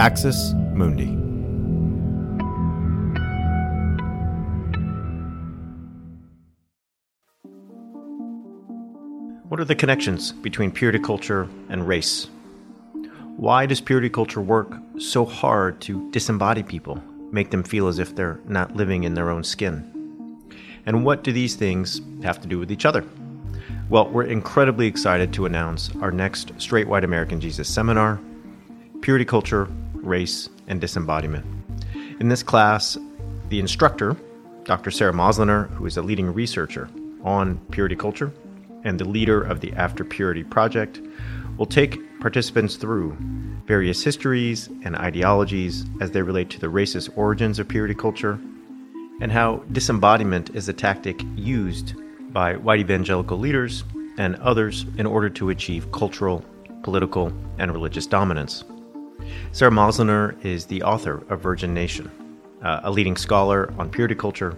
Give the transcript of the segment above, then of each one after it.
Axis Mundi. What are the connections between purity culture and race? Why does purity culture work so hard to disembody people, make them feel as if they're not living in their own skin? And what do these things have to do with each other? Well, we're incredibly excited to announce our next Straight White American Jesus seminar Purity Culture, Race, and Disembodiment. In this class, the instructor, Dr. Sarah Moslener, who is a leading researcher on purity culture and the leader of the After Purity Project, will take participants through various histories and ideologies as they relate to the racist origins of purity culture and how disembodiment is a tactic used by white evangelical leaders and others in order to achieve cultural, political, and religious dominance. Sarah Moslener is the author of Virgin Nation, uh, a leading scholar on purity culture,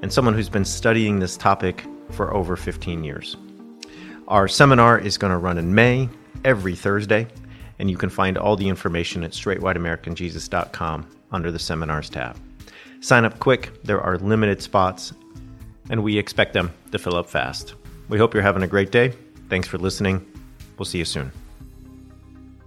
and someone who's been studying this topic for over 15 years. Our seminar is going to run in May every Thursday, and you can find all the information at straightwhiteamericanjesus.com under the seminars tab. Sign up quick, there are limited spots, and we expect them to fill up fast. We hope you're having a great day. Thanks for listening. We'll see you soon.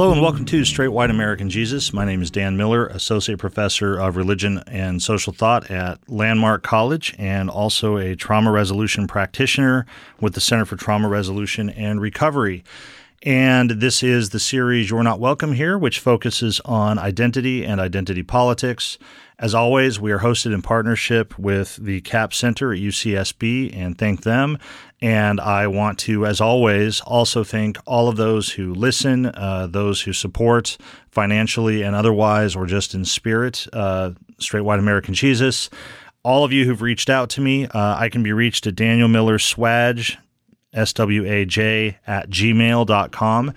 Hello and welcome to Straight White American Jesus. My name is Dan Miller, Associate Professor of Religion and Social Thought at Landmark College and also a trauma resolution practitioner with the Center for Trauma Resolution and Recovery. And this is the series You're Not Welcome Here, which focuses on identity and identity politics. As always, we are hosted in partnership with the Capps Center at UCSB and thank them. And I want to, as always, also thank all of those who listen, uh, those who support financially and otherwise, or just in spirit, uh, Straight White American Jesus. All of you who've reached out to me, uh, I can be reached at Daniel Miller Swaj, at gmail.com.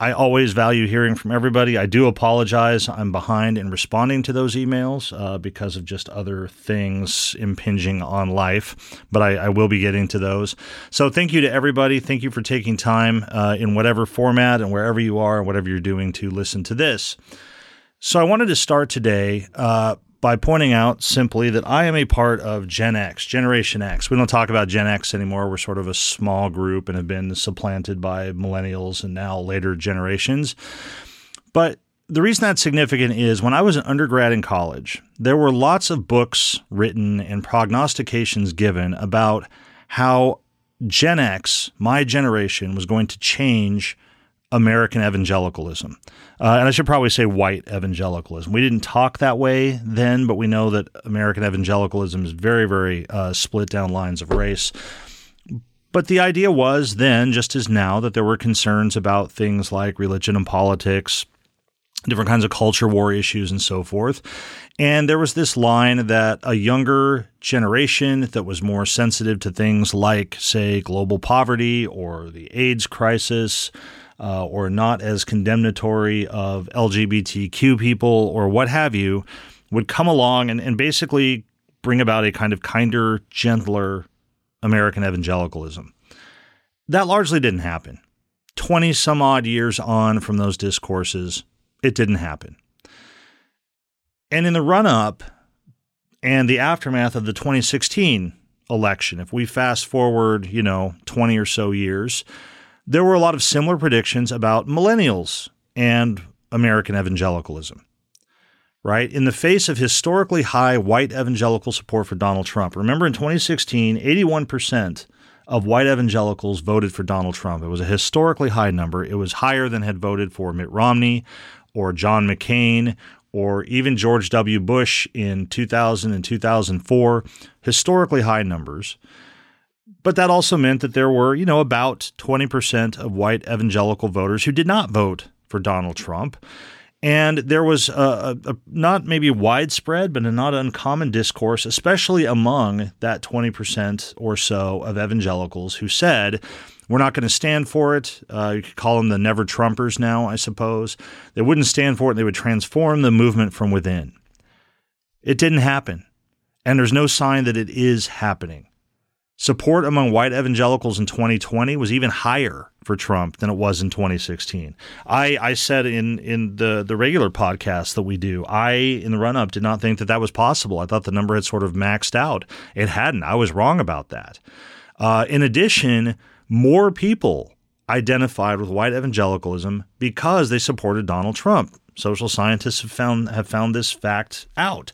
I always value hearing from everybody. I do apologize. I'm behind in responding to those emails uh, because of just other things impinging on life, but I, I, will be getting to those. So thank you to everybody. Thank you for taking time uh, in whatever format and wherever you are, and whatever you're doing to listen to this. So I wanted to start today uh, by pointing out simply that I am a part of Gen X, Generation X. We don't talk about Gen X anymore. We're sort of a small group and have been supplanted by millennials and now later generations. But the reason that's significant is when I was an undergrad in college, there were lots of books written and prognostications given about how Gen X, my generation, was going to change American evangelicalism. Uh, and I should probably say white evangelicalism. We didn't talk that way then, but we know that American evangelicalism is very, very uh, split down lines of race. But the idea was then, just as now, that there were concerns about things like religion and politics, different kinds of culture war issues, and so forth. And there was this line that a younger generation that was more sensitive to things like, say, global poverty or the AIDS crisis uh, or not as condemnatory of LGBTQ people or what have you would come along and, and basically bring about a kind of kinder, gentler American evangelicalism. That largely didn't happen. 20 some odd years on from those discourses, it didn't happen. And in the run up and the aftermath of the 2016 election, if we fast forward, you know, 20 or so years, there were a lot of similar predictions about millennials and American evangelicalism. Right? In the face of historically high white evangelical support for Donald Trump. Remember in 2016, 81% of white evangelicals voted for Donald Trump. It was a historically high number. It was higher than had voted for Mitt Romney or John McCain or even George W. Bush in 2000 and 2004. Historically high numbers. But that also meant that there were, you know, about 20% of white evangelical voters who did not vote for Donald Trump. And there was a, a, a, not maybe widespread, but a not uncommon discourse, especially among that 20% or so of evangelicals who said, we're not going to stand for it. Uh, you could call them the never Trumpers now, I suppose. They wouldn't stand for it. They would transform the movement from within. It didn't happen. And there's no sign that it is happening. Support among white evangelicals in 2020 was even higher for Trump than it was in 2016. I, I said in, in the, the regular podcast that we do, I, in the run up, did not think that that was possible. I thought the number had sort of maxed out. It hadn't. I was wrong about that. Uh, in addition, more people identified with white evangelicalism because they supported Donald Trump. Social scientists have found have found this fact out.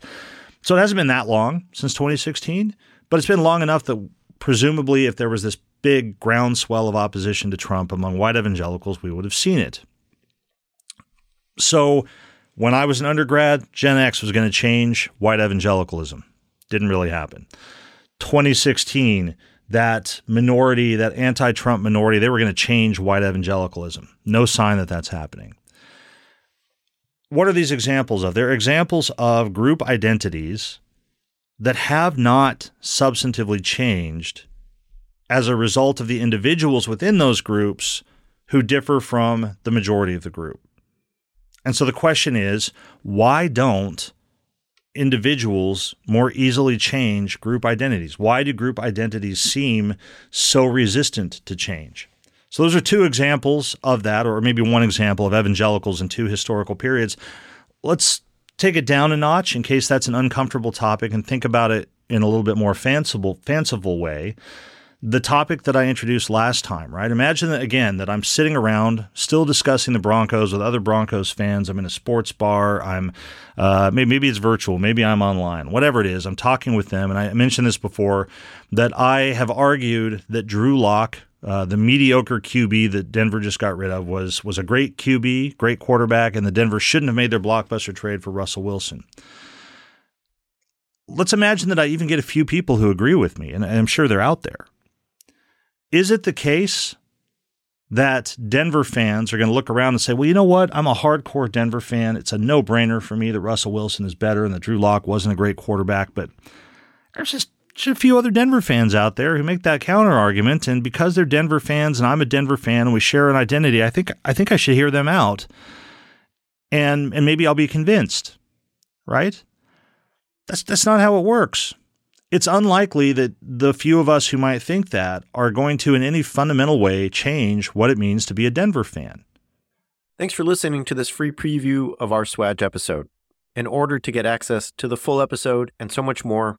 So it hasn't been that long since 2016, but it's been long enough that presumably, if there was this big groundswell of opposition to Trump among white evangelicals, we would have seen it. So, when I was an undergrad, Gen X was going to change white evangelicalism. Didn't really happen. 2016, that minority, that anti Trump minority, they were going to change white evangelicalism. No sign that that's happening. What are these examples of? They're examples of group identities that have not substantively changed as a result of the individuals within those groups who differ from the majority of the group. And so the question is why don't individuals more easily change group identities? Why do group identities seem so resistant to change? So, those are two examples of that, or maybe one example of evangelicals in two historical periods. Let's take it down a notch in case that's an uncomfortable topic and think about it in a little bit more fanciful fanciful way the topic that I introduced last time, right? Imagine that again that I'm sitting around still discussing the Broncos with other Broncos fans. I'm in a sports bar. I'm uh, maybe, maybe it's virtual. Maybe I'm online. Whatever it is, I'm talking with them. And I mentioned this before that I have argued that Drew Lock uh, the mediocre QB that Denver just got rid of was was a great QB, great quarterback, and the Denver shouldn't have made their blockbuster trade for Russell Wilson. Let's imagine that I even get a few people who agree with me, and I'm sure they're out there. Is it the case that Denver fans are going to look around and say, well, you know what? I'm a hardcore Denver fan. It's a no brainer for me that Russell Wilson is better and that Drew Lock wasn't a great quarterback, but there's just a few other Denver fans out there who make that counter argument, and because they're Denver fans and I'm a Denver fan and we share an identity, I think I think I should hear them out, and and maybe I'll be convinced, right? That's that's not how it works. It's unlikely that the few of us who might think that are going to, in any fundamental way, change what it means to be a Denver fan. Thanks for listening to this free preview of our Swaj episode. In order to get access to the full episode and so much more,